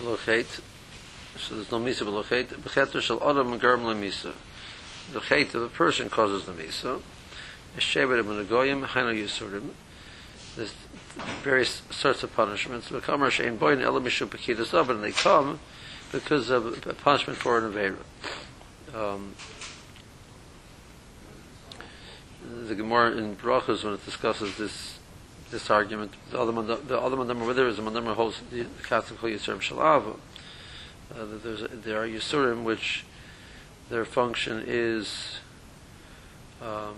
Lochet. So there's no misa b'lochet. B'cheter shel adam germ lemisa. The chet of a person causes the misa. Shevet ibn Goyim, Hainu Yisurim. There's various sorts of punishments. V'kamer she'en boyin elam mishu pekidas and they come because of a punishment for an Avera. Um, the Gemara in Brachas, when it discusses this this argument, the other the other mandamar with a mandamar holds the Catholic Yisurim Shalava. Uh, there are Yisurim which their function is um,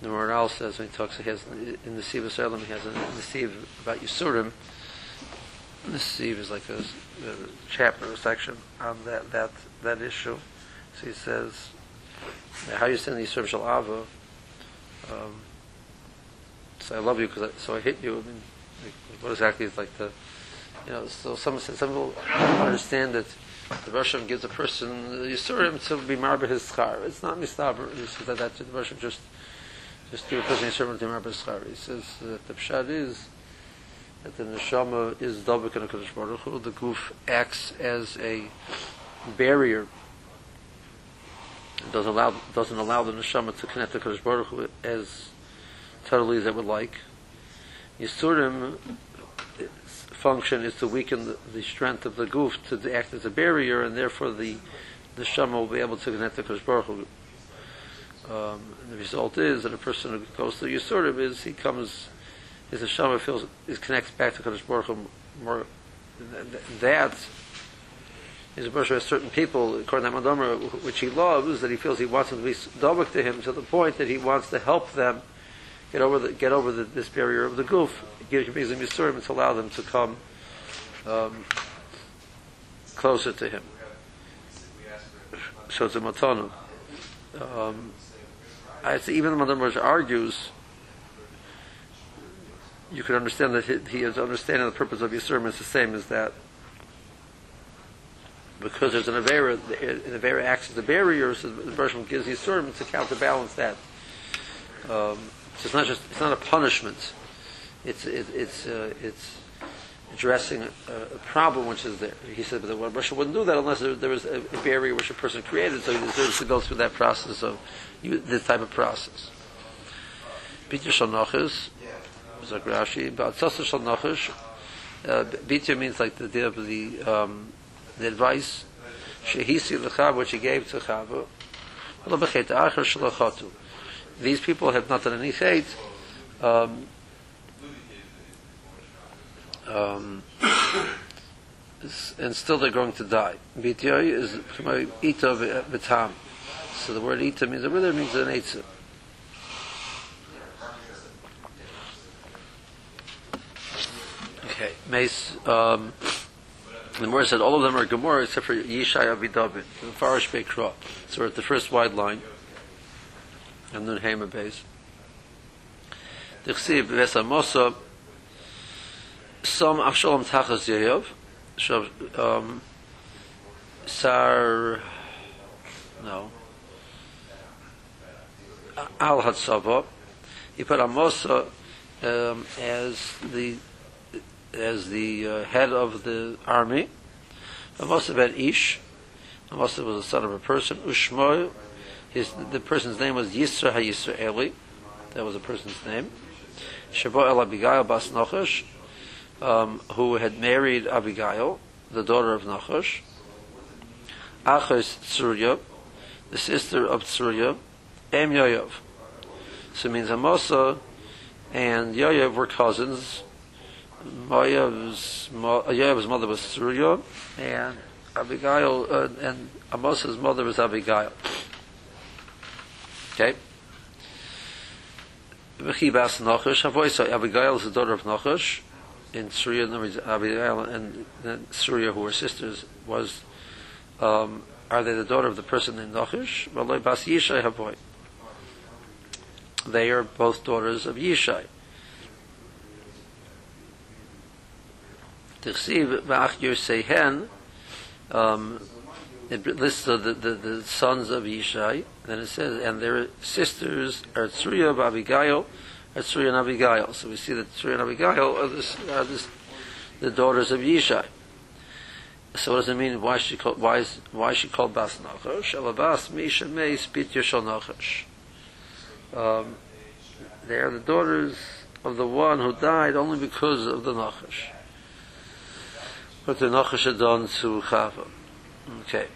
the Maharal says when he talks, he has in the Siv Elam, he has a the about Yisurim. The Siv is like a, a chapter, a section on that that that issue. So he says how you send the Yisurim Shal Ava. Um, so I love you because so I hit you. I mean, like, what exactly is like the you know? So some some people understand that the Russian gives a person Yisurim to be marba his schar. It's not mistaber. He says that, that the Russian just just do a person Yisurim to marba his schar. He says that the pshat is that the neshama is dobik in a Baruch Hu. The goof acts as a barrier. Doesn't allow doesn't allow the neshama to connect to Kodesh Baruch Hu as totally as it would like. Yisurim function is to weaken the, the, strength of the goof to act as a barrier, and therefore the the shama will be able to connect to Kodesh Baruch Hu. Um, the result is that a person who goes to Yisurim is he comes, his neshama feels is connects back to Kodesh Baruch Hu more. That is a person certain people, according to Madamar, which he loves, that he feels he wants them to be dobik to him to the point that he wants to help them get over the, get over the, this barrier of the goof, give them Yisurim to allow them to come um, closer to him. So it's a. Um, I say even the Madam argues, you can understand that he, he is understanding the purpose of Yisurim is the same as that. Because there's an Avera, an Avera acts as a barrier, so the person gives Yisurim to counterbalance that. Um, so it's not just it's not a punishment. It's it, it's uh, it's addressing a, a, problem which is there. He said, but well, Russia wouldn't do that unless there, there was a, a, barrier which a person created, so he deserves to go through that process of this type of process. Bitya Shalnachis, Zagrashi, but Sasa Shalnachish, Bitya means like the of the, um, the advice, Shehisi Lechav, which he gave to Chava, these people have not done any hate, um, um, and still they're going to die. Bityoy is ita v'tam. So the word ita means a wither means an eitzah. Okay, Mace. Um, the Gemara said all of them are Gemara except for Yishai Avidabit, the Farish Bekra. So we're at the first wide line and nun heime beis. De khsib vesa mosa som afshalom tachas yeyov so um sar no al hat savo he put a mosa um, as the as the uh, head of the army. A mosa ben ish. A mosa was a son of a person ushmoy his the person's name was Yisra HaYisraeli. That was a person's name. Shabo El Abigail Bas Nachash, um, who had married Abigail, the daughter of Nachash. Achos Tsurya, the sister of Tsurya, Em Yoyov. So it means Amosa and Yoyov were cousins. Yoyov's, Yoyov's mother was Tsurya, and Abigail, uh, and Amosa's mother was Abigail. Okay. V'chibas Nachash, Avoisa, Abigail is the daughter of Nachash, in Tzruya, in Abigail and, and Tzruya, who were sisters, was, um, are they the daughter of the person named Nachash? Well, Bas Yishai Havoy. They are both daughters of Yishai. Tichsiv V'ach Yosehen, um, it lists the, the, the, sons of Yishai, then it says, and their sisters are Tzruya of Abigail, are Tzruya and Abigail. So we see that Tzruya and Abigail are, this, are this, the daughters of Yishai. So what does it mean? Why she called? Why is why she called bas nachash? Elabas misha meis bit yeshal nachash. Um, they are the daughters of the one who died only because of the nachash. But the nachash had done to Chava. Okay.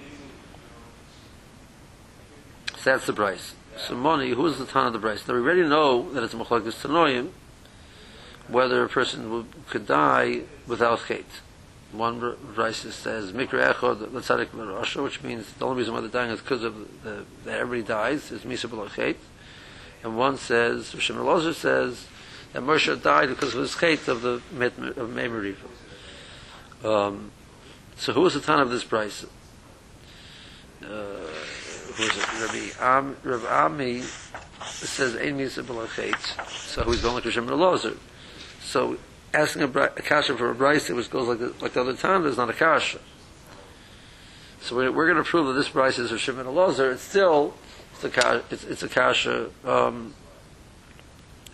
That's the price. So money, who is the ton of the price? Now we already know that it's machlokes tanoim, whether a person would, could die without hate. One price says mikra echod letzadik merasha, which means the only reason why they're dying is because of the, that everybody dies is misa hate. And one says, Rishon Elazar says that Moshe died because of his hate of the of Meimeriva. Um, so who is the ton of this price? Uh, who is it? Rabbi Am, Rabbi Ami says Ein Misa B'Lachet. So who's going like Rishon Elazar? So asking a, a kasha for a price which goes like the, like the other time is not a kasha. So we're, we're going to prove that this price is Rishon Elazar. It's still it's a kasha, it's, it's a kasha um,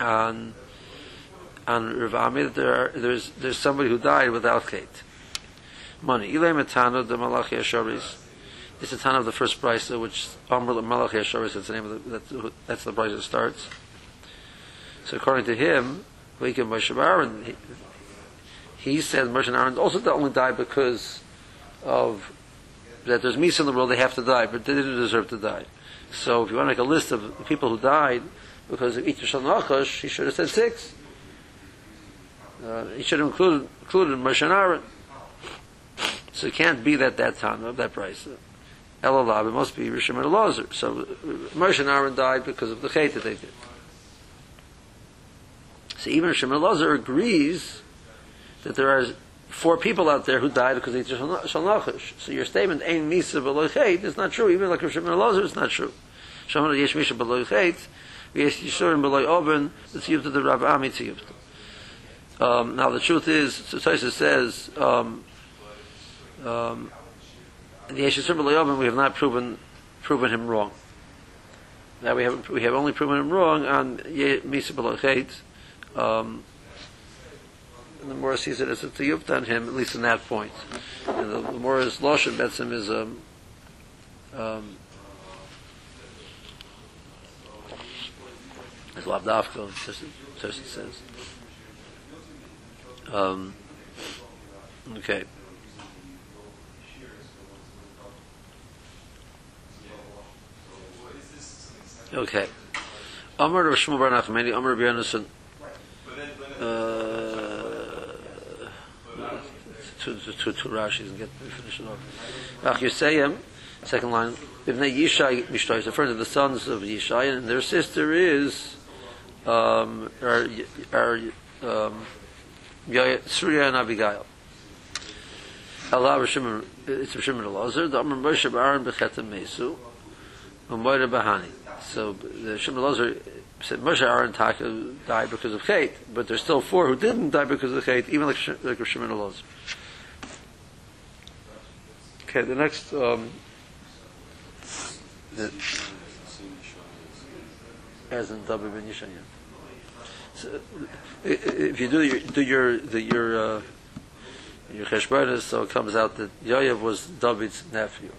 on on Ami that there are, there's there's somebody who died without kate money. Ilay Matana the Malachi Asharis. It's the time of the first brisa, which Amr Malachi Asharis. That's the name of the that's, that's the brisa that starts. So according to him, we can Moshe Aaron. He, he said Moshe and Aaron also only died because of that there's misa in the world, they have to die, but they didn't deserve to die. So if you want to make a list of people who died because of Iter Nachash, he should have said six. Uh, he should have included, included Moshe and Aaron. So it can't be that that time of that price. Elalab, it must be Rishon and Elazar. So Moshe and Aaron died because of the chait that they did. So even Rishon and Elazar agrees that there are four people out there who died because they just shalnachish. So your statement "Ein misa b'loichet" is not true. Even like Rishon and Elazar, it's not true. Shamar yesh misha b'loichet, yesh yishurim b'loy oben, the tziyuvta the Rav Ami tziyuvta. Um, now the truth is, so says, um, um, the Yeshua B'Layovim, we have not proven proven him wrong. Now we have we have only proven him wrong on Misa B'Lachet. Um, and the more sees it as a tiyuft on him, at least in that point. And the, the more is Loshen Betzim is um, um, as Labdavka, Tosin says. Um, okay. Okay. Amr Rav Shmuel Bar Nachmani, Amr Rabbi Yonason. Uh, two, two, two, Rashis and get finish it off. Ach Yisayim, second line. Ibnei Yishai Mishtai is referring to the sons of Yishai, and their sister is um, are, are um, Surya and Abigail. Allah Rishim, it's Rishim Elazar. The Amr Moshe Aaron Bechetem Mesu, Umoyre Bahani. So the Shimon Lozer said Moshe Aaron Taka died because of hate, but there's still four who didn't die because of hate, even like, like Shimon Lozer. Okay, the next. Um, the, as in W ben Yishan, so, if you do your do your the, your uh, your cheshbonis, so it comes out that Yoav was David's nephew.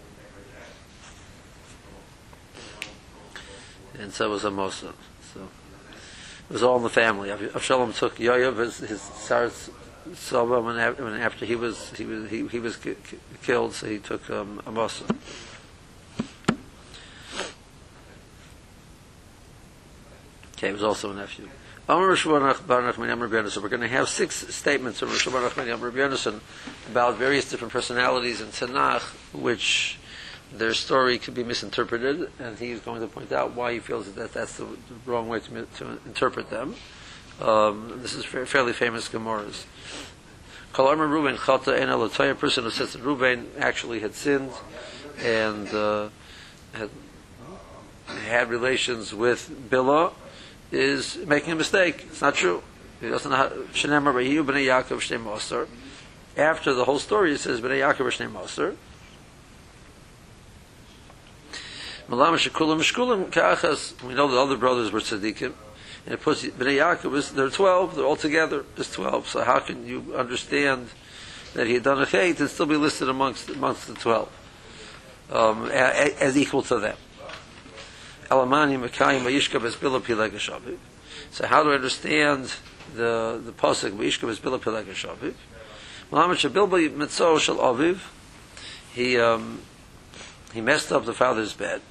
And so was Amosa. So it was all in the family. Avshalom took Yoav his, his Sar's Saba when after he was he was he, he was killed, so he took um, Amosa. Okay, he was also a nephew. So we're going to have six statements from Rosh Hashanah about various different personalities in Tanakh, which their story could be misinterpreted, and he's going to point out why he feels that that's the, wrong way to, to interpret them. Um, this is fa- fairly famous Gemara's. Kalarma Ruben Chata and a person who says that Ruben actually had sinned and uh, had had relations with Bilah is making a mistake. It's not true. He doesn't know Shnei After the whole story, it says B'nei Yaakov Shnei Moser. We know the other brothers were tzaddikim, and it puts Bnei Yaakov is they're twelve. They're all together. It's twelve. So how can you understand that he had done a chait and still be listed amongst amongst the twelve um, a, a, as equal to them. Mekayim. So how do I understand the the pasuk Vayishka Bezbila Pileg Shaviv? Malamet Shabilba Mitzo Shel Aviv. He um, he messed up the father's bed.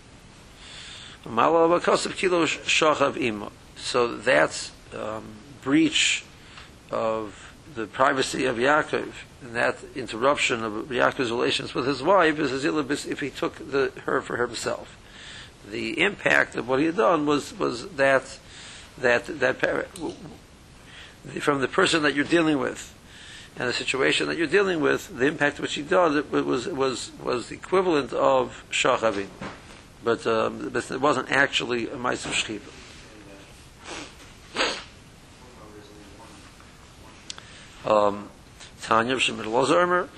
So that's um, breach of the privacy of Yaakov and that interruption of Yaakov's relations with his wife is as if he took the, her for himself. The impact of what he had done was was that that that from the person that you're dealing with and the situation that you're dealing with, the impact which he did was was was the equivalent of shachavim, but, um, but it wasn't actually a ma'aser shchiva. Um, Tanya Lozer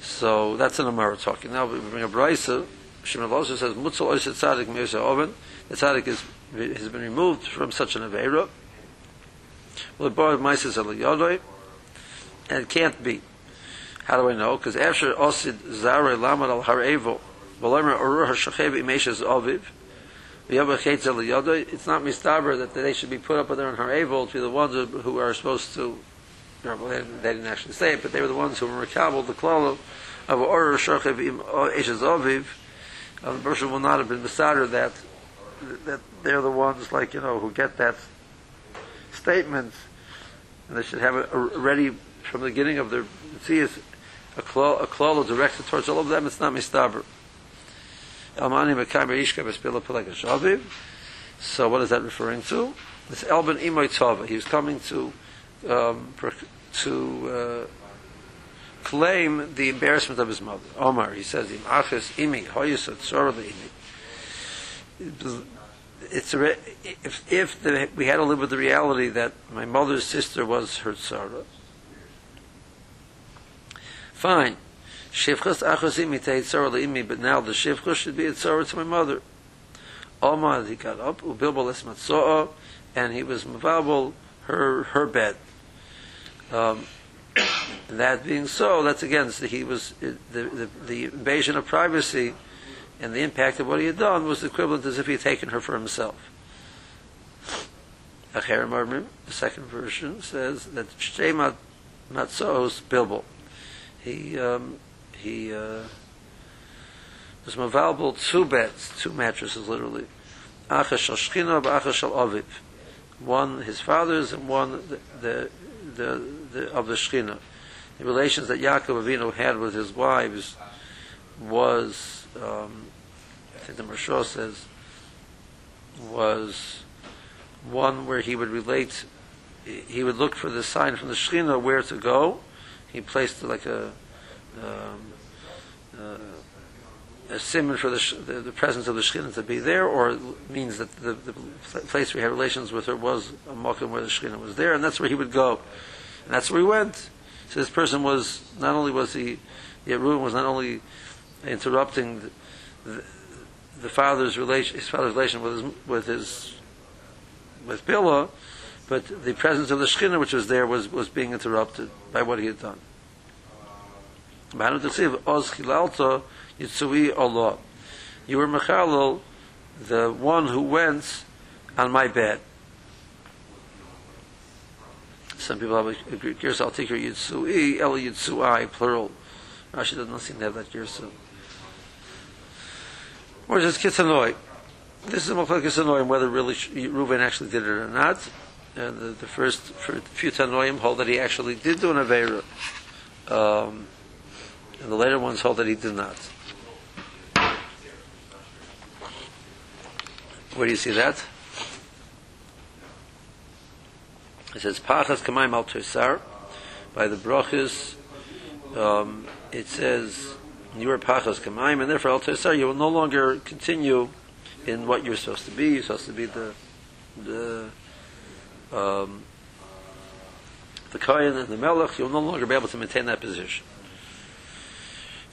So that's an Amara talking. Now we bring a Brisa. Shimon Lozer says Mutzel Oiset Tzadik Meirsa Oven. The Tzadik is, has been removed from such an Aveira. Well, boy of Mises El Yodoi. And it can't be. How do I know? Because after Osid Zare Lamad Al Harevo, It's not mistaber that they should be put up with their own harevel to be the ones who are supposed to they, they, didn't actually say it, but they were the ones who were rekabel the klalo of or shachiv im eshes aviv. Um, the person will not have been beside that that they're the ones like you know who get that statement, and they should have it ready from the beginning of their see a klalo, a klalo directed towards all of them. It's not mistaber. So what is that referring to? It's Elben Imoy Tova. He was coming to um, to uh, claim the embarrassment of his mother. Omar, he says, "Im achas imi imi." It's re- if if the, we had to live with the reality that my mother's sister was her tzara. Fine, shivchas achas imi teit tzara imi, but now the shivchas should be a tzara to my mother. Omar, he got up, ubilbal es and he was mavabel her her bed. Um, that being so, that's again, so he was the, the, the invasion of privacy and the impact of what he had done was equivalent as if he had taken her for himself. The second version says that Shtei Matzos Bilbo. He um, he uh, was mavalbal two beds, two mattresses, literally. Acha shal shchina, acha shal aviv. One his father's and one the, the the, the, of the Shechina. The relations that Yaakov Avinu had with his wives was, um, I think the Maharsha says, was one where he would relate, he would look for the sign from the Shechina where to go. He placed like a, um, uh, a simon for the, the, the, presence of the Shekhinah to be there, or means that the, the place he had relations with her was a mokum where the Shekhinah was there, and that's where he would go. And that's where he went. So this person was, not only was he, Yerun was not only interrupting the, the, the, father's relation, his father's relation with his, with his, with Bilah, but the presence of the Shekhinah which was there was, was being interrupted by what he had done. Yitzui Allah. You were Mechalel, the one who went on my bed. Some people have a Greek gears. I'll take your Yitzui, El Yitzuai, plural. Rashi doesn't seem to have that gears. Or just Kitsanoi. This is a Mokhlek Kitsanoi, whether really Reuven actually did it or not. And the, the first few Tanoim hold that he actually did do an Aveira. Um, and the later ones hold that he did not. Where do you see that? It says Pachas Kamayim Al Tersar by the brachas. Um, it says you are Pachas Kamayim, and therefore Al Tersar you will no longer continue in what you're supposed to be. You're supposed to be the the um, the Kohen and the Melech. You'll no longer be able to maintain that position.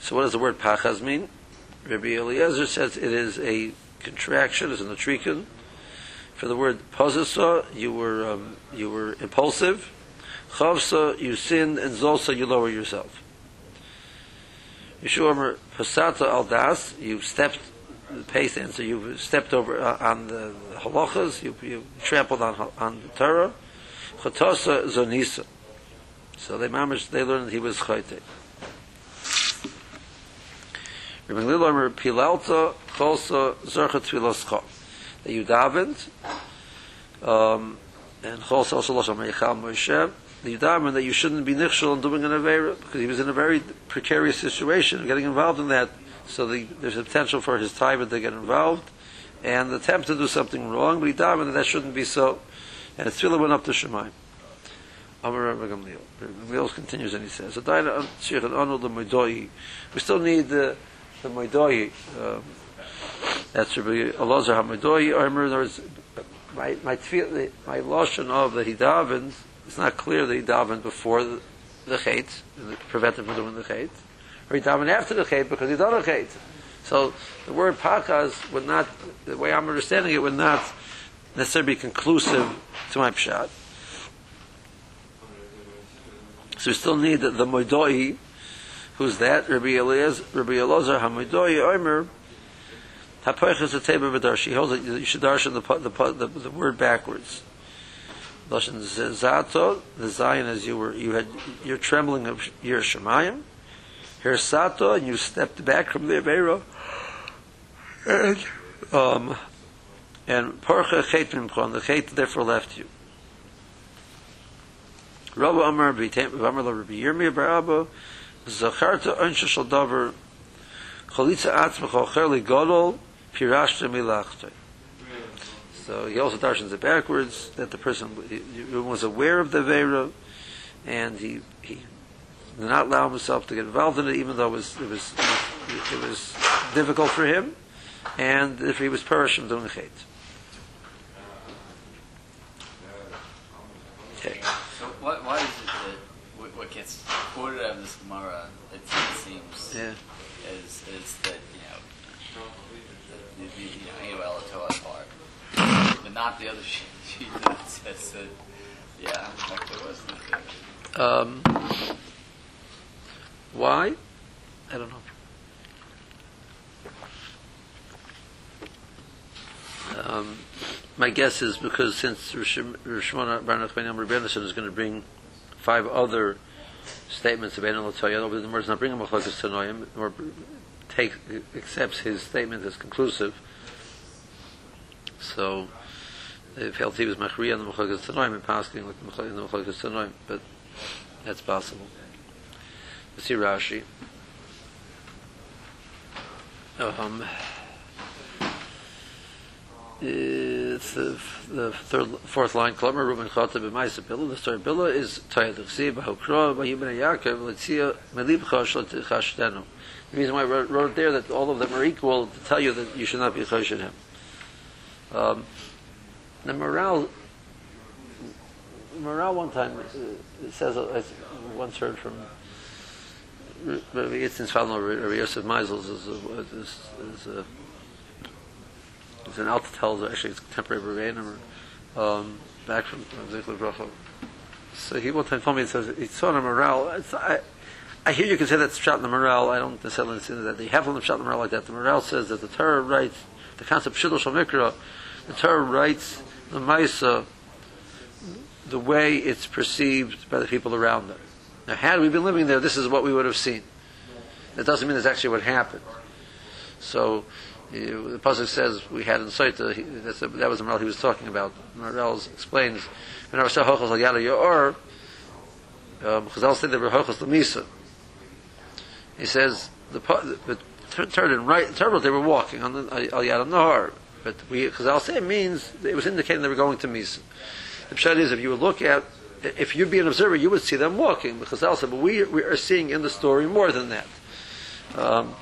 So, what does the word Pachas mean? Rabbi Eliezer says it is a contraction it's in the trikin. For the word pozisa, you were um, you were impulsive. Chavsa, you sinned, and zolsa, you lower yourself. Yeshua Pasata al Das, you've stepped the pace so you stepped over uh, on the halachas, you, you trampled on on the Torah. Chatosa zonisa. So they mamish, they learned he was chayte. Rabbi Lil Omer Pilalta Cholsa Zercha Tfilascha. That you davened, um, and Cholsa also lost Meichal Moshe. That you davened that you shouldn't be nichshel and doing an avera because he was in a very precarious situation, getting involved in that. So the, there's a potential for his time to get involved, and attempt to do something wrong. But he davened that that shouldn't be so, and his tefillah went up to Shemaim. Amar Rabbi Gamliel. Gamliel continues and he says. We still need the the Moidoi. Um, that's Rabbi Elazar HaMoidoi. I remember there was my my tefillah, my lashon of that he davened. It's not clear that he davened before the, the to prevent him from doing the chait, or he davened after the chait because he done a chait. So the word pakas would not, the way I'm understanding it, would not necessarily be conclusive to my pshat. So we still need the, the Moidoi, who's that? Rabbi Eliezer, Rabbi Elazar HaMoidoi Omer, Hapoiches Ateba V'darsh. He holds that you should darshan the, the, the, the word backwards. Lashon Zato, the Zion as you were, you had, you're trembling of your Shemayim. Here Sato, and you stepped back from the Avera. And, um, and Porcha Chet Mimchon, the Chet therefore left you. Rabbi Amar Rabbi Yirmiyah Bar Abba Zacharta Gadol Pirashta so he also darshans it backwards that the person was aware of the Vera and he he did not allow himself to get involved in it even though it was it was it was difficult for him and if he was perishing doing chait okay So what, why is it that what, what gets quoted out of this Gemara, it, it seems, yeah is, is that, you know, the, the, you know, Ayoel Toa part, but not the other sheet, sheet that says that, yeah, like there was the, Um, why? I don't know. Um, my guess is because since Rishmona Bar Nachman Rebbeinu is going to bring five other statements of Enel Toya, but the words not bring him Machlokes Tanoim, or take accepts his statement as conclusive. So they felt he was Machri on the Machlokes Tanoim and passing with the Machlokes Tanoim, but that's possible. Let's see Rashi. Um, it's the, the third, fourth line. Klomer Ruben Chata b'Maisa Bila. The story Bila is Tayad Chsi b'Hokra b'Yibnei Yaakov l'Tzia Melibcha Shlotichashtenu. The reason why I wrote, wrote there that all of them are equal to tell you that you should not be choshen him. Um, the morale, morale one time uh, it says I once heard from Rabbi Yitzchak's father, Rabbi Yosef Meisels, is is, is a it's an Altatel, actually it's contemporary Rebbeinu, um, back from Zikla Bracha. So he one time told me, he says, he saw in a Maharal, it's, I, I hear you can say that's shot in the Maharal, I don't necessarily say that. They have on the shot in the Maharal like that. The Maharal says that the Torah writes, the concept Shidduch Mikra, the Torah writes the Maisa the way it's perceived by the people around them. Now, had we been living there, this is what we would have seen. That doesn't mean that's actually what happened. So, the pasuk says we had in Saita. That was the Maharal he was talking about. Maharal explains hochos al yada yor. Were hochos lemisa. He says the but turned in right. Terrible. They were walking on the al yada nahar. But we Chazal say it means it was indicating they were going to misa. The pshat is if you would look at if you'd be an observer, you would see them walking. Because Chazal said, but we we are seeing in the story more than that. Um,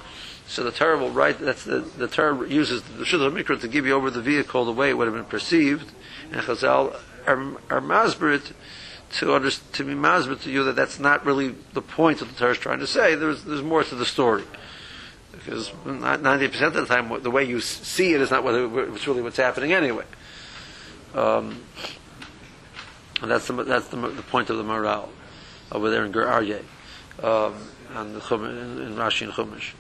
so the Torah will write, that's the, the Torah uses the Shulchan Mikra to give you over the vehicle the way it would have been perceived, and Chazal are, are masberit to to be masberit to you that that's not really the point that the Torah is trying to say. There's, there's more to the story. Because 90% of the time, the way you see it is not what it's really what's happening anyway. Um, and that's the, that's the, the point of the Maharal over there in Gur Aryeh. um, on the in, in Rashi and Chumash.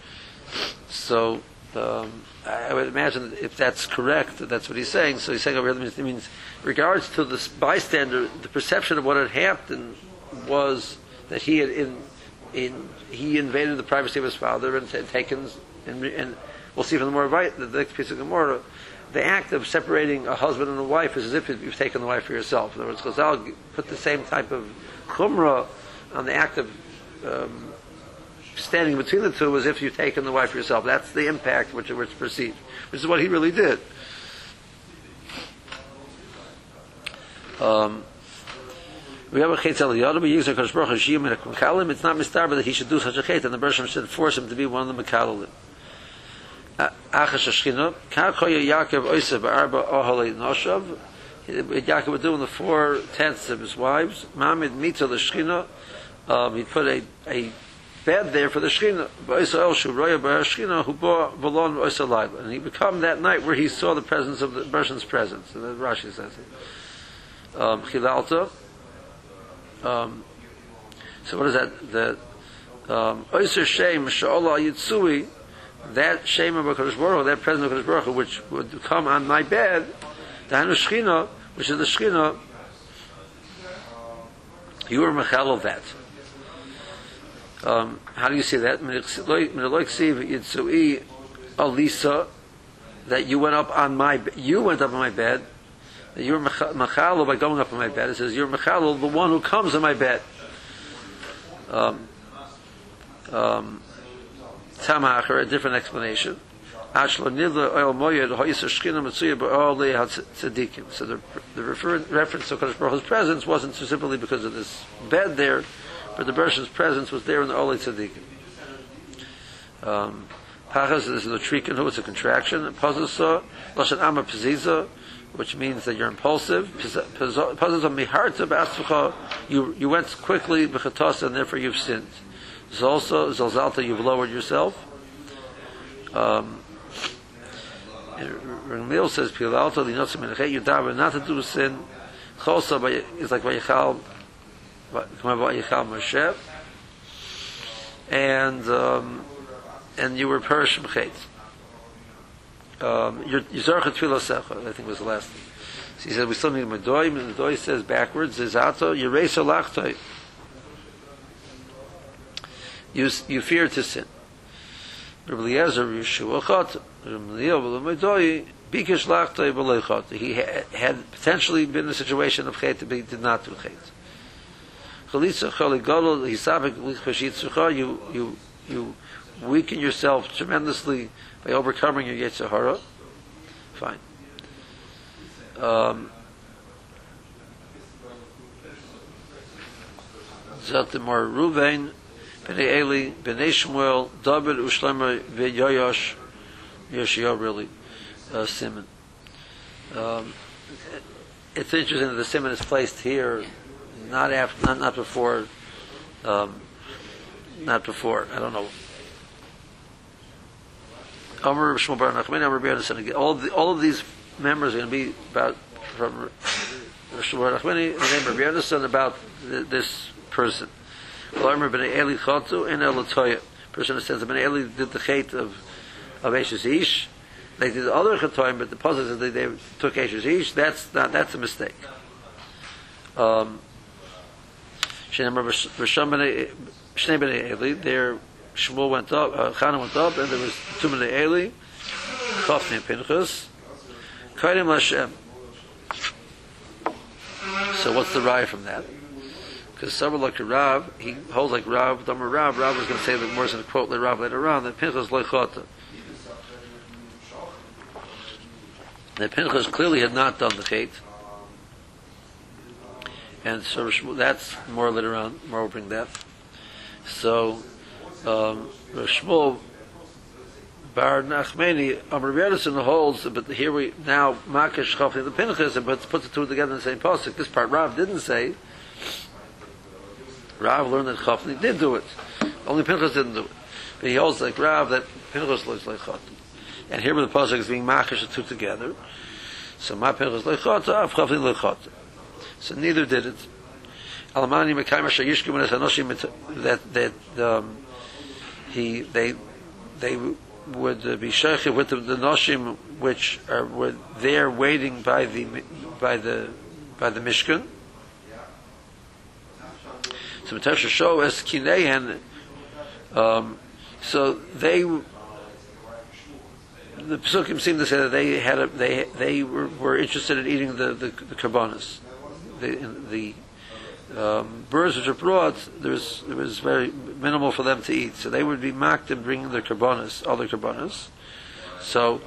So um, I would imagine if that's correct, that that's what he's saying. So he's saying over here, it means, regards to the bystander, the perception of what had happened was that he had in, in he invaded the privacy of his father and taken and, and we'll see from the more right the next piece of Gemara. The act of separating a husband and a wife is as if you've taken the wife for yourself. In other words, Chazal put the same type of chumrah on the act of um, standing between the two was if you've taken the wife yourself. That's the impact which it's perceived, which is what he really did. Um, we have a chet el yodam, he uses a kosh baruch Hashem in a mekalim, it's not mistarba that he should do such a chet, and the Bershom should force him to be one of the mekalim. Achash Ashchina, ka koya Yaakov oisa ba'arba ohalei noshav, Yaakov would do in the four tenths of his wives, Mamid mita l'shchina, um, he put a, a bed there for the Shechina. And he become that night where he saw the presence of the person's presence. And the Rashi says it. Um, Chilalta. Um, so what is that? The um, Oyser Shem Sha'olah Yitzui, that Shem of HaKadosh Baruch that presence of HaKadosh Baruch which would come on my bed, the Hanu which is the Shechina, you were Mechal of that. Um, how do you say that? Alisa, that you went up on my you went up on my bed. You're machalo by going up on my bed. It says you're machalo, the one who comes on my bed. Um, um, a different explanation. So the, the refer, reference to Kodesh Baruch Hu's presence wasn't simply because of this bed there, but the Bershon's presence was there in the Olei Tzaddikim. Um, Pachas is the trikin who it's a contraction. Pazusa, Lashon Amma Paziza, which means that you're impulsive. Pazusa Miharta B'asfucha, you, you went quickly, B'chatos, and therefore you've sinned. Zolsa, Zolzalta, you've lowered yourself. Um, Ramil says, Pilalta, Linotzim you daven not to do sin. Chosa, is like Vayichal, and um, and you were Perish Mechet. Um, Yizarcha Tfilosecha, I think was the last thing. So he said, we still need Medoy, and Medoy says backwards, Zizato, Yeresa Lachtoi. You, you fear to sin. Rabbi Eliezer, Yeshua Chot, Rabbi Eliezer, Bikish Lachtoi, He had potentially been in a situation of Chet, but he did not do Chet chalitza chaligadol hisabek lichashitzucha, you you you weaken yourself tremendously by overcoming your yetzahara. Fine. Um, Zatimar Ruvain, Bnei Eli, Bnei Shmuel, David, Ushlemer, V'Yoyosh, Yoshio, really, uh, Simon. Um, it's interesting that the Simon is placed here not after, not, not before, um, not before. I don't know. Omer Shmuel Bar Nachman, Omer Bar All of the, all of these members are going to be about from Shmuel Bar Nachmani, the name of Bar about this person. Omer Bnei Eli Chotu and Elatoya. Person who says Bnei Eli did the chait of of Eshes Ish. They did the other chatoim, but the puzzle is that they, they took Eshes Ish. That's not, that's a mistake. Um, there Shmuel went up, uh, Chana went up, and there was two B'nei Eli, Chofni and Pinchas, Kaidim Lashem. So what's the rye from that? Because someone like Rav, he holds like Rav, Dhamma Rav, Rav was going to say that more than quote like Rav later on, that Pinchas Leichota. That Pinchas clearly had not done the Chait, and so that's more later on. More bring that. So um, Shmuel Bar Nachmeni Amr Yedison holds, but here we now Makish Chafni the Pinchas and puts, the two together in the same pasuk. This part Rav didn't say. Rav learned that Chafni did do it. Only Pinchas didn't do it. But he holds like Rav that Pinchas looks like Chafni. And here where the pasuk is being Makish the two together. So my Pinchas like Chafni, Chafni like Chafni. So neither did it. Alamani Mekayim Asher Yishkim Enes Hanoshim that that um, he they they would be sheikhim with the, noshim which are were there waiting by the by the by the Mishkan. So show. Um, so they the psukim seem to say that they had a, they they were, were interested in eating the the, the karbanis, the the um, birds which are brought. There was very minimal for them to eat, so they would be mocked in bringing their karbanis, other karbanis. So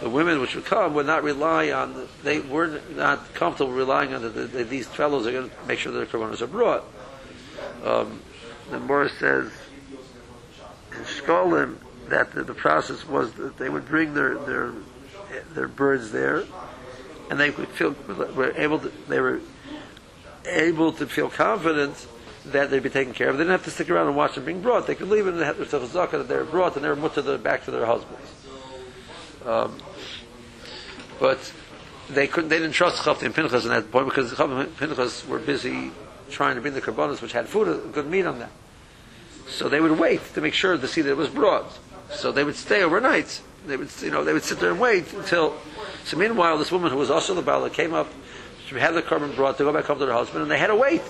the women which would come would not rely on they were not comfortable relying on the, the, these fellows are going to make sure their karbanis are brought. Um, the Morris says in Shkolim that the, the, process was that they would bring their their their birds there, and they would feel were able to they were able to feel confident that they'd be taken care of. They didn't have to stick around and watch them being brought. They could leave and have their zakah that they were brought and they were put to the back to their husbands. Um, but they couldn't. They didn't trust Chofni and Pinchas at that point because Chofni and Pinchas were busy trying to bring the karbanos which had food, good meat on them. So they would wait to make sure to see that it was brought. So they would stay overnight. They would, you know, they would sit there and wait until. So meanwhile, this woman who was also the Bala came up. She had the carbon brought to go back home to their husband, and they had to wait.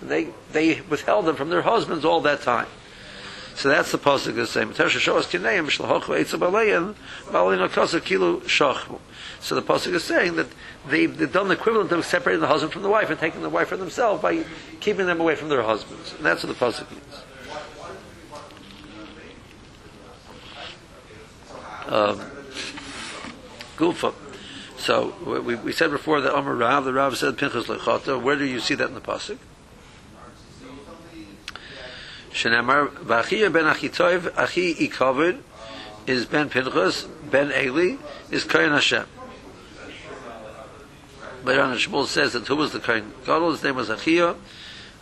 And they they withheld them from their husbands all that time. So that's the pasuk the same. So the pasuk is saying that they've, they've done the equivalent of separating the husband from the wife and taking the wife from themselves by keeping them away from their husbands. And that's what the pasuk means. um, Gufa. So we, we said before that Amar Rav, the Rav said Pinchas Lechata. Where do you see that in the pasuk? Shenamar V'achiyah ben Achitoiv Achi Ikavod is Ben Pinchas Ben Eli is Kain Hashem. Bayan Shmuel says that who was the Kain Gadol? His name was Achiyah,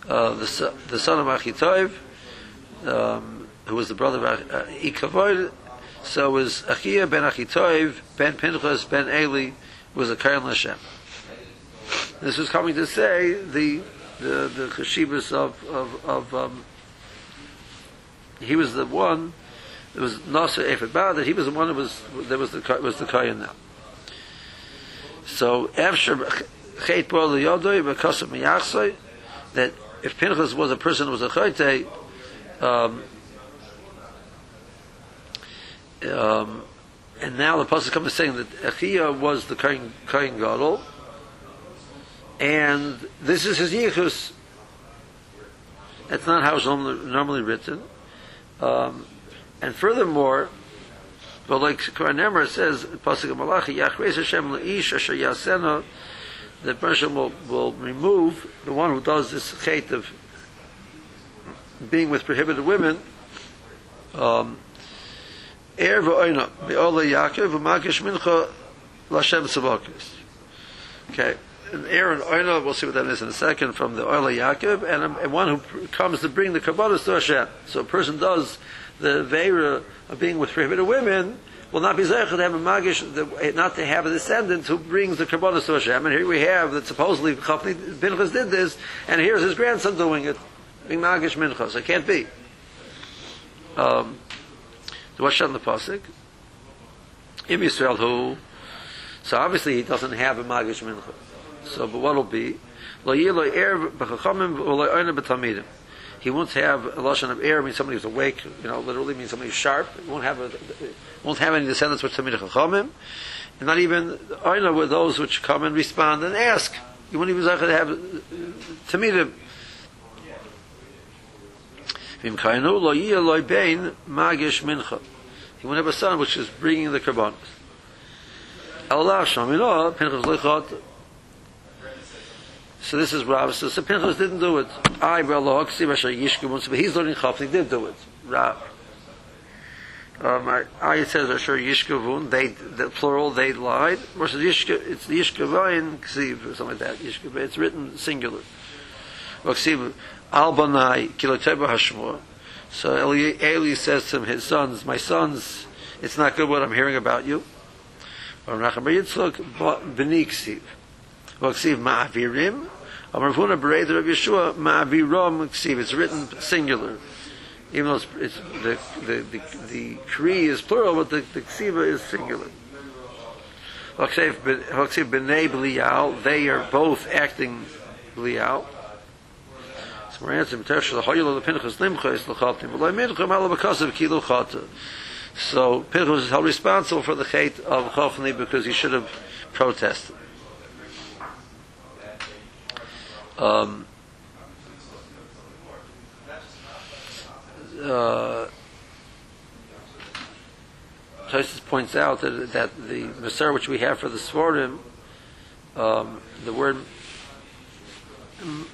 uh, the, the son of Achitoiv, um, who was the brother of uh, Ikavod, so was Achia ben Achitoiv ben Pinchas ben Eli was a Kayan Hashem. This was coming to say the the the cheshivas of of, of um, he was the one. It was Nasser Efed that he was the one that was there was the was the Kayan now. So after Chet Bo Yodoi because of Miyachsoi that if Pinchas was a person who was a Chayte, um, um, and now the pasuk comes saying that Achia was the Kohen, Kohen Gadol, and this is his yichus. That's not how it's normally, written. Um, and furthermore, but like Kohen says, pasuk Malachi, Yachreis Hashem leish asher yasena, that Hashem will, will remove the one who does this hate of being with prohibited women. Um, Er v'oina be'ola Yaakov v'magish mincha l'Hashem tzavakis. Okay. And Er and Oina, we'll see what that is in a second, from the Oila Yaakov, and, and one who comes to bring the Kabbalah to Hashem. So a person does the Veira of being with prohibited women, will not be Zayach to have a Magish, not to have a descendant who brings the Kabbalah to Hashem. And here we have that supposedly Pinchas did this, and here's his grandson doing it, being Magish Minchas. It can't be. Um, so what's on the pasuk? Im Yisrael who? So obviously he doesn't have a magish mincha. So, but what'll be? Lo yilo er b'chachamim v'lo oyna b'talmidim. He won't have a lashon of air, means somebody who's awake, you know, literally means somebody who's sharp. He won't have a, won't have any descendants with Talmid Chachamim. And not even Oyna with those which come and respond and ask. You won't even have Talmidim. Vim kainu lo yiyah loy bein magish mincha. He won't have a son which is bringing the karbanos. Allah shamino Pinchas lichot. So this is Rav says. So Pinchas didn't do it. I b'Allah hoksi v'asher yishkevun. But he's learning chaf. He did do it. Rav. Um, I, I says Asher Yishkevun, they, the plural, they lied. Versus Yishke, it's Yishkevayin Ksiv, or something like that. Yishkev, it's written singular. Ksiv, Al Banai Kiloteba Hashmor. So Eli, Eli says to his sons, My sons, it's not good what I'm hearing about you. Or Nacham Yitzchak B'ni Ksiv. Ksiv Ma'avirim Amar Huna Berei Rav Yeshua Ma'aviram Ksiv. It's written singular, even though it's, it's the the the the Kri is plural, but the the Ksiva is singular. Haksiv B'nei B'liyal. They are both acting B'liyal. So we're answering Teresh L'Hoyel L'Pinchas Limcha Is L'Chaltim V'Loi Mincha Mala B'Kasav Kilo Chata. So Pinchas is held responsible for the chait of Chofni because he should have protested. Um, uh, Tosis points out that, that the Maser which we have for the Svardim, um, the word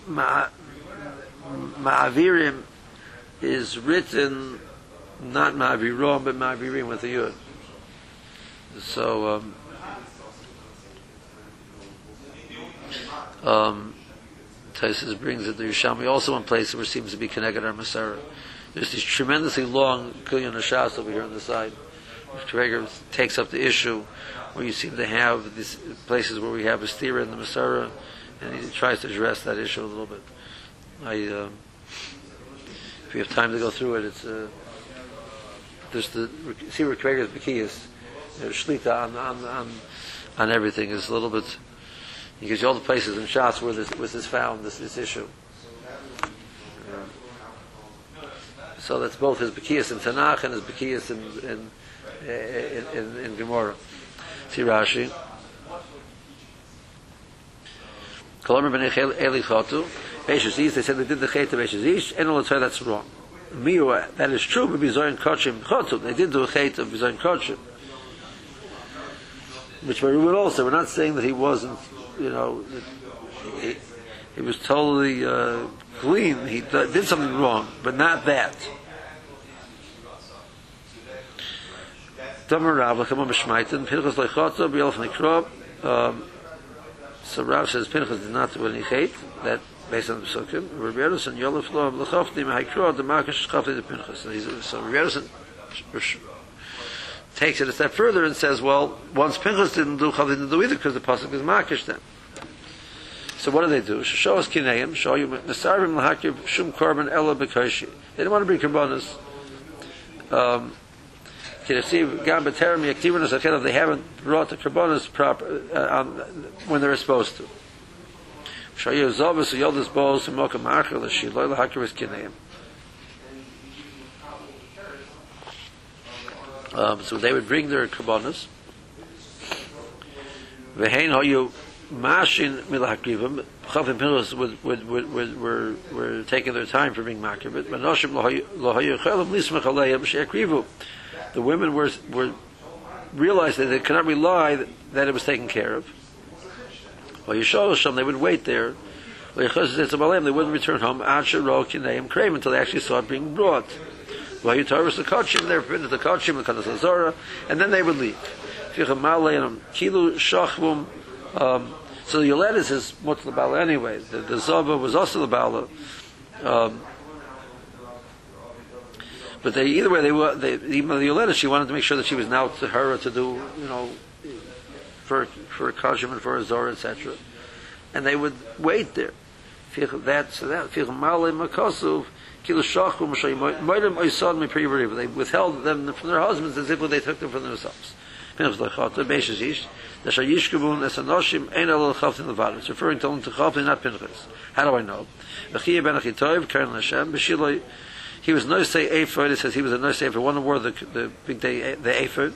ma, Ma'avirim is written not Ma'avirom, but Ma'avirim with a Yud. So, um, um, Taisus brings it to Yerushalmi, also in places where it seems to be connected our Masara. There's this tremendously long Gilyon HaShas over here on the side, Kreger takes up the issue where you seem to have these places where we have a stira in the Masara, and he tries to address that issue a little bit. I, uh, if we have time to go through it, it's uh, the see where Kreger's know, Shlita on, on, on, on everything is a little bit he gives you all the places and shots where this, where this found, this, this issue. So that's both his Bekias in Tanakh and his Bekias in, in, in, in, in Gemara. See Rashi. Kolomer b'nei Eli Chotu. Beishes they said they did the Chet of Beishes Ish, and all the that's wrong. Miu, that is true, but Bizoyin Kochim Chotu. They did do a Chet of Bizoyin Kochim. Which we would also, we're not saying that he wasn't you know, he, he was totally uh, clean. He did something wrong, but not that. Um, so Rav says Pinchas did not do any hate. That based on the Pesukim. Rabbi Yedison Yolef Lo L'Chofni Mehaykrov the Markish Chofni the Pinchas. So Rabbi Yedison takes it a step further and says, well, once Pinchas didn't do, Chav didn't do either because the pasuk is Markish then. So what do they do? Show us kineim, show you Nesarvim lahakiv shum korban ella bekoshi. They didn't want to bring korbanos. Um, can receive gam beterem yektivinus achil if they haven't brought the karbonus proper uh, on, when they're supposed to. Shoyu zavus yodus bos mokam achil shiloy lahakiris kineim. Um, so they would bring their kabonas. Vehein how you mashin milahakivim. Chav and Pinchas would, would, would, would, were, were taking their time for being makivit. But noshim chelam lismach aleyim she akrivu. The women were, were realized that they could not rely that, it was taken care of. Well, Yishosham, they would wait there. They wouldn't return home. Krave until they actually saw it being brought. Well, you the Kachim, they're forbidden the Kachim, the Kanas Azora, and then they would leave. Shachvum, um, so the Yoletis is Mutla Bala anyway. The, the Zova was also the Bala. Um, but they either way they were they even the Yoletis she wanted to make sure that she was now to her to do you know for for kashim and for a zora etc. And they would wait there. That so that makasuv they withheld them from their husbands as if they took them from themselves. It's referring to only to Chafli, not Pinchas. How do I know? He was no say Ephod, it says he was a no say for one wore the, the big day, the Ephod.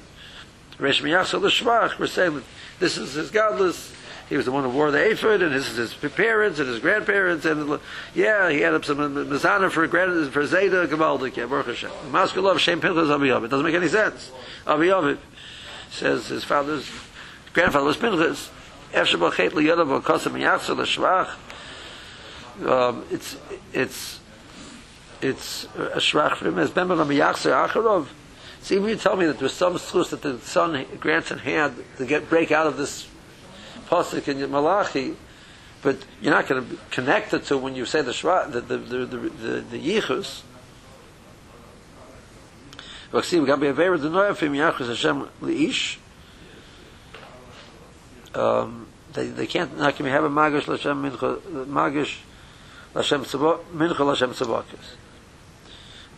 Resh Miyasal the Shvach, we're saying this is his godless, he was the one who wore the ephod, and his, his parents and his grandparents, and yeah, he had some mizana for grand for Zeta Gabaldik. Yeah, Baruch Hashem. Maskulov Shem Pinchas Aviyav. It doesn't make any sense. Aviyav says his father's grandfather was Pinchas. L'Shvach. Um, it's it's it's a shvach for him as Ben Ben Yachsa Acharov. See, even you tell me that there's some source that the son grandson had to get break out of this pasuk in Malachi, but you're not going to connect it to when you say the shva, the the the the, yichus. See, we to be the noyafim yachus Hashem leish. Um, they, they can't not can we have a magish l'Hashem mincha magish l'Hashem tzavok mincha l'Hashem tzavokis.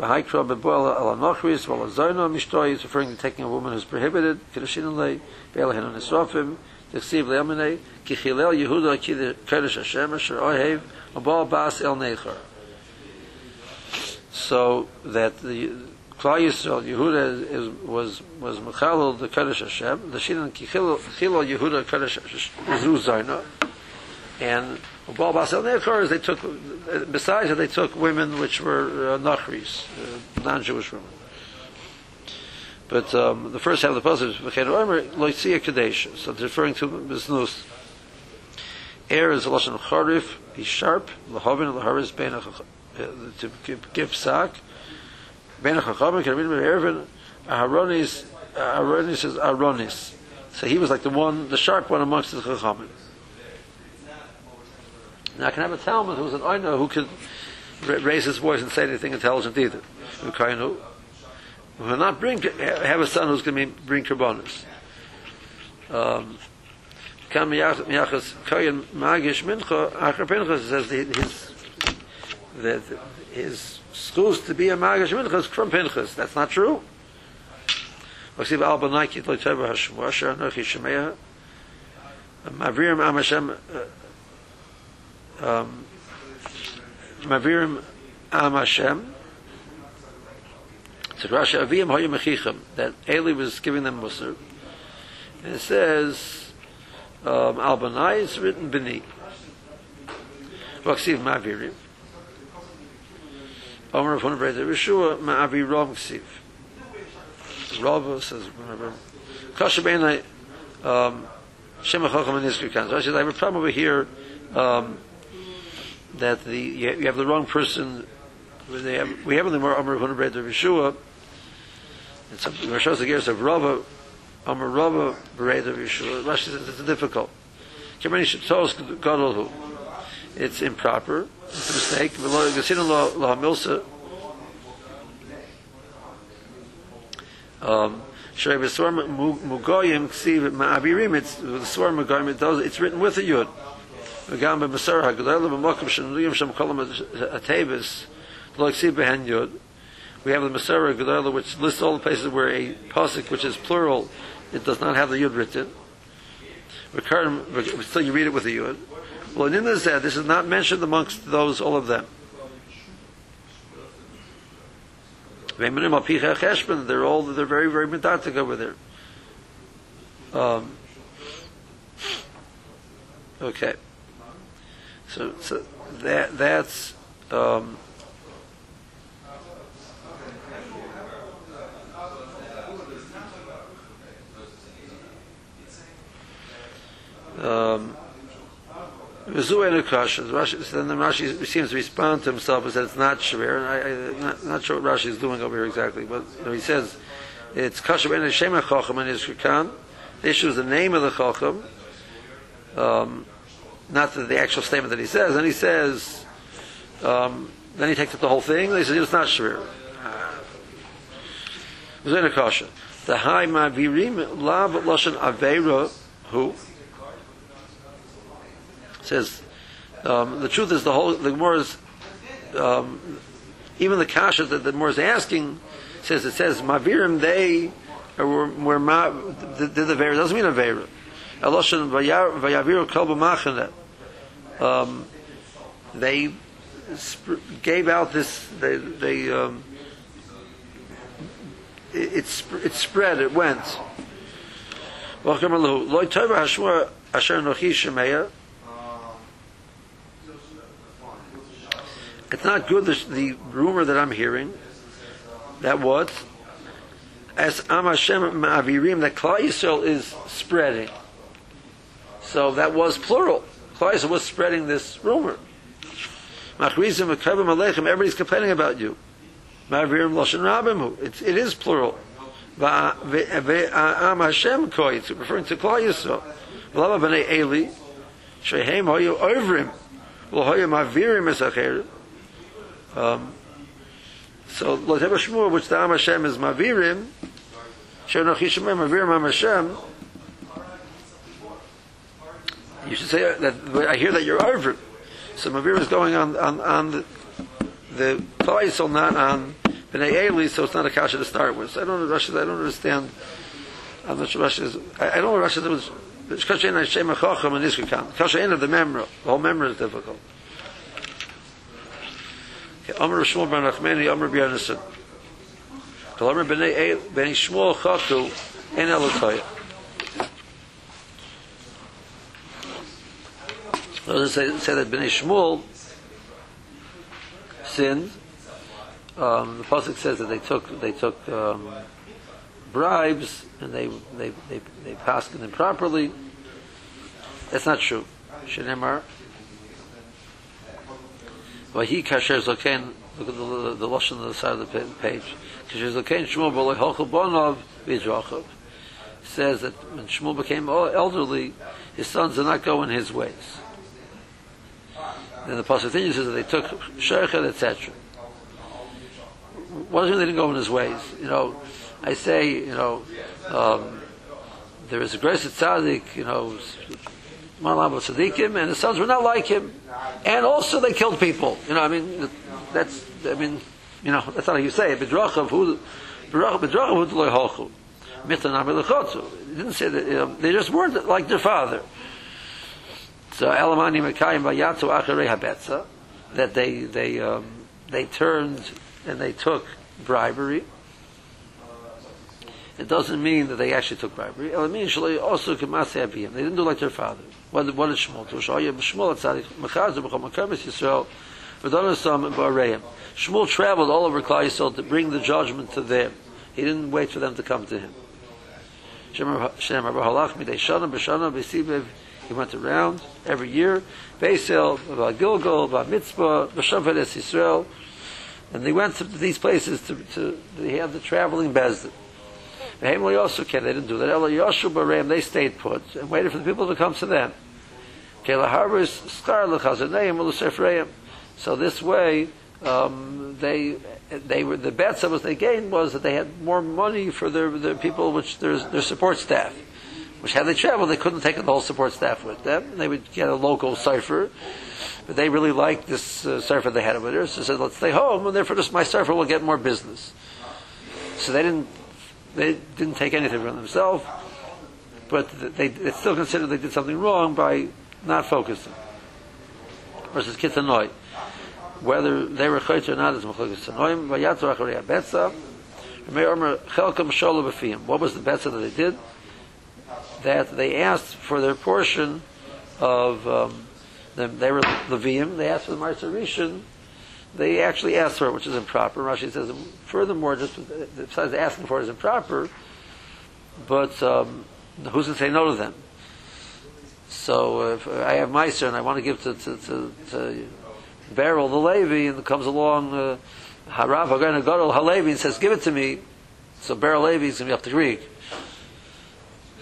V'haikra beboel al anochris v'al azoyno mishtoi is referring to taking a woman who's prohibited kedushin lei be'el hen nisrofim t'chsiv le'aminei ki chilel Yehuda ki the kodesh Hashem asher ohev abal bas el nechar. So that the Klal Yisrael, Yehuda is, was was Mechalel the Kodesh Hashem. The Shinan Kichilo Yehuda Kodesh Zu and Baal Basel Nechor is they took besides that they took women which were uh, Nachris, uh, non-Jewish women. But um, the first half of the is V'chein Omer Loitzia Kadesh. So referring to Biznus. Air is a lashon charif. He's sharp. Lahavin laharis bein uh, to give, sack. Ben Chachamim can read him Ervin Aharonis Aharonis is Aharonis. So he was like the one, the sharp one amongst the Chachamim. Now I can have a Talmud who's an Oina who can raise his voice and say anything intelligent either. Who can will not bring have a son who's going to bring karbonis. Um, Kam Yachas Koyin Magish Mincha Achar Pinchas says his that his schools to be a Magash Minchas from Pinchas. That's not true. Oksiv al banaki lo teva hashmu asher anochi shemeya mavirim am Hashem um, mavirim am Hashem. To Rashi avim hoyu mechichem that Eli was giving them Musar and it says um, al banai is written b'ni Oksiv mavirim. Omer of Hunabret, Rishua Ma'avi Rom Ksiv. Rav says, remember, Kasha Beinai, um, Shem HaChacham and Kan. So I I have a problem over here, um, that the, you have the wrong person, have, we have in the more Omer of Hunabret, Rishua, and some, Rosh Hashanah of Rava, Omer Rava, Beret of Yeshua. Rashi says it's difficult. It's improper. It's a mistake. Um, Shrei v'swar mugoyim ksiv ma'abirim. It's the swar mugoyim. It does. It's written with a yud. B'mokim shenuyim shem kolam atevis lo ksiv behen yud. We have the Masara Gedola, which lists all the places where a pasuk, which is plural, it does not have the yud written. Still, you read it with a yud. Well, in the Zed, this is not mentioned amongst those, all of them. They're all, they're very, very medatic over there. Um, okay. So, so that, that's, um, um, enu. Then the Rashi seems to respond to himself and says it's not shver. And I, am not, not sure what Rashi is doing over here exactly, but you know, he says it's kasha ben Hashem HaChacham and Yisrakan. The issue is the name of the Chacham, um, not the, actual statement that he says. And he says, um, then he takes up the whole thing. He says it's not shver. V'zu enu kasha. The high ma'virim lav lashon aveira who says um, the truth is the whole the Gemara is um, even the kasha that the Gemara is asking says it says mavirim they were, were ma, did the vera doesn't mean a vera eloshan vayaviru kolba machane um, they sp- gave out this they they um, it, it, sp- it spread it went It's not good, the, the rumor that I'm hearing, that what? As Am Hashem Ma'avirim, that Klal Yisrael is spreading. So that was plural. Klal was spreading this rumor. Machrizim Mekavim Aleichem, everybody's complaining about you. Ma'avirim Loshen Rabbimu, it is plural. Am Hashem Koi, it's referring to Klal Yisrael. V'lama b'nei Eli, shehem hoyu ovrim, v'hoyu ma'avirim esacherim, um, so Loteva Shmur, which the Am Hashem is Mavirim, Shenoch Yishmem Mavirim Am Hashem, You should say that. I hear that you're over. So Mavir is going on on, on the the Klaisel, not on Bnei Eli, so it's not a kasha to start with. So I don't Rashi. I don't understand. I'm not sure Rashi is. I, I don't know Rashi. Was kasha in Hashem Achacham and Iskakan. Kasha of the memra. The whole memra is difficult. Amr Shmuel ben Nachmani, Amr B'Yonason. Amr Bnei Shmuel Chatu En Elotayah. Those say, say that Bnei Shmuel sinned. Um, the pasuk says that they took they took um, bribes and they they they they passed them improperly. That's not true. Shenemar. Vahi kasher zoken. Look at the, the, lashon on the side of the page. Kasher zoken Shmuel b'loy hochel bonov. Says that when Shmuel became elderly, his sons did not go in his ways. Then the pasuk continues says that they took shechet, etc. What does they didn't go in his ways? You know, I say, you know, um, there is a grace tzaddik, you know, Malam tzaddikim, and his sons were not like him, and also they killed people. You know, I mean, that's, I mean, you know, that's not how you say it. Bedrachav who, bedrachav who loy hochu, mitanam elechotzu. He didn't say that. You know, they just weren't like their father. So Elamani Mekayim Vayatzu Acharei Habetza, that they they um, they turned and they took bribery. It doesn't mean that they actually took bribery. It means also Kamase They didn't do like their father. What, what is Shmuel? To Shoyim Shmuel Tzadik Mechazu B'chom Makamis Yisrael V'donasam Ba'areim. Shmuel traveled all over Klal Yisrael to bring the judgment to them. He didn't wait for them to come to him. He went around every year. Beisel, about Gilgal, about Mitzpah, B'Shaved Es Yisrael. And they went to these places to, to had the traveling Bezdin. Behemli also came, they didn't do that. Ela Yoshu Baram, they stayed put and waited for the people to come to them. Kela Harbors, Skar L'Chazaneim, So this way, um, they they were the bets that was they gained was that they had more money for their their people, which their their support staff which had they traveled, they couldn't take the whole support staff with them. They would get a local cipher, but they really liked this uh, cipher they had over there, so they said, let's stay home, and therefore just my cipher will get more business. So they didn't, they didn't take anything from themselves, but they, they still considered they did something wrong by not focusing. Versus Kitanoi. Whether they were chayt or not is machlokas tanoim. Vayatzu acharei abetza. What was the betza that they did? That they asked for their portion of um, them, they were Levium, they asked for the Martha Rishon, they actually asked for it, which is improper. Rashi says, furthermore, just besides asking for it is improper, but um, who's going to say no to them? So if I have Meiser and I want to give to, to, to, to Beryl the Levi, and comes along uh, Harav Hagan Gadol Halevi and says, give it to me, so Beryl Levi is going to be up to Greek.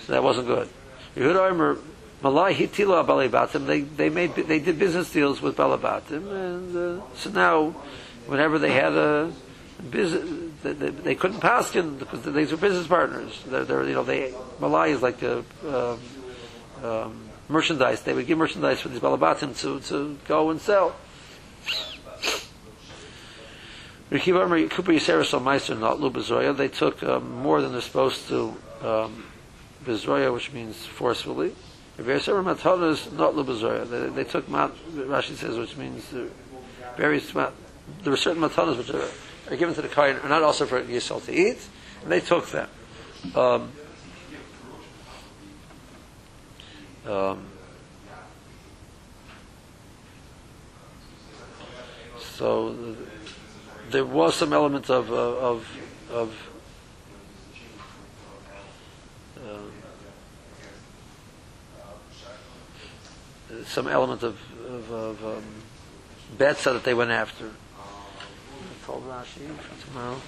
That wasn't good. Yehuda Omer, Malai Hitila Balabatim, they, they made, they did business deals with Balabatim, and uh, so now, whenever they had a business, they, they, they couldn't pass in because these were business partners. They're, they're, you know, they, Malai is like a, um, um, merchandise. They would give merchandise for these Balabatim to, to go and sell. They took um, more than they're supposed to um, Bizroya, which means forcefully. Ve'eser matanas not lebizroya. They, they took mat. Rashi says, which means various mat. There were certain matanas which are, are given to the kohen, are not also for Yisrael to eat, and they took them. Um, um, so there was some element of of of some element of, of, of um, that they went after. I told Rashi tomorrow.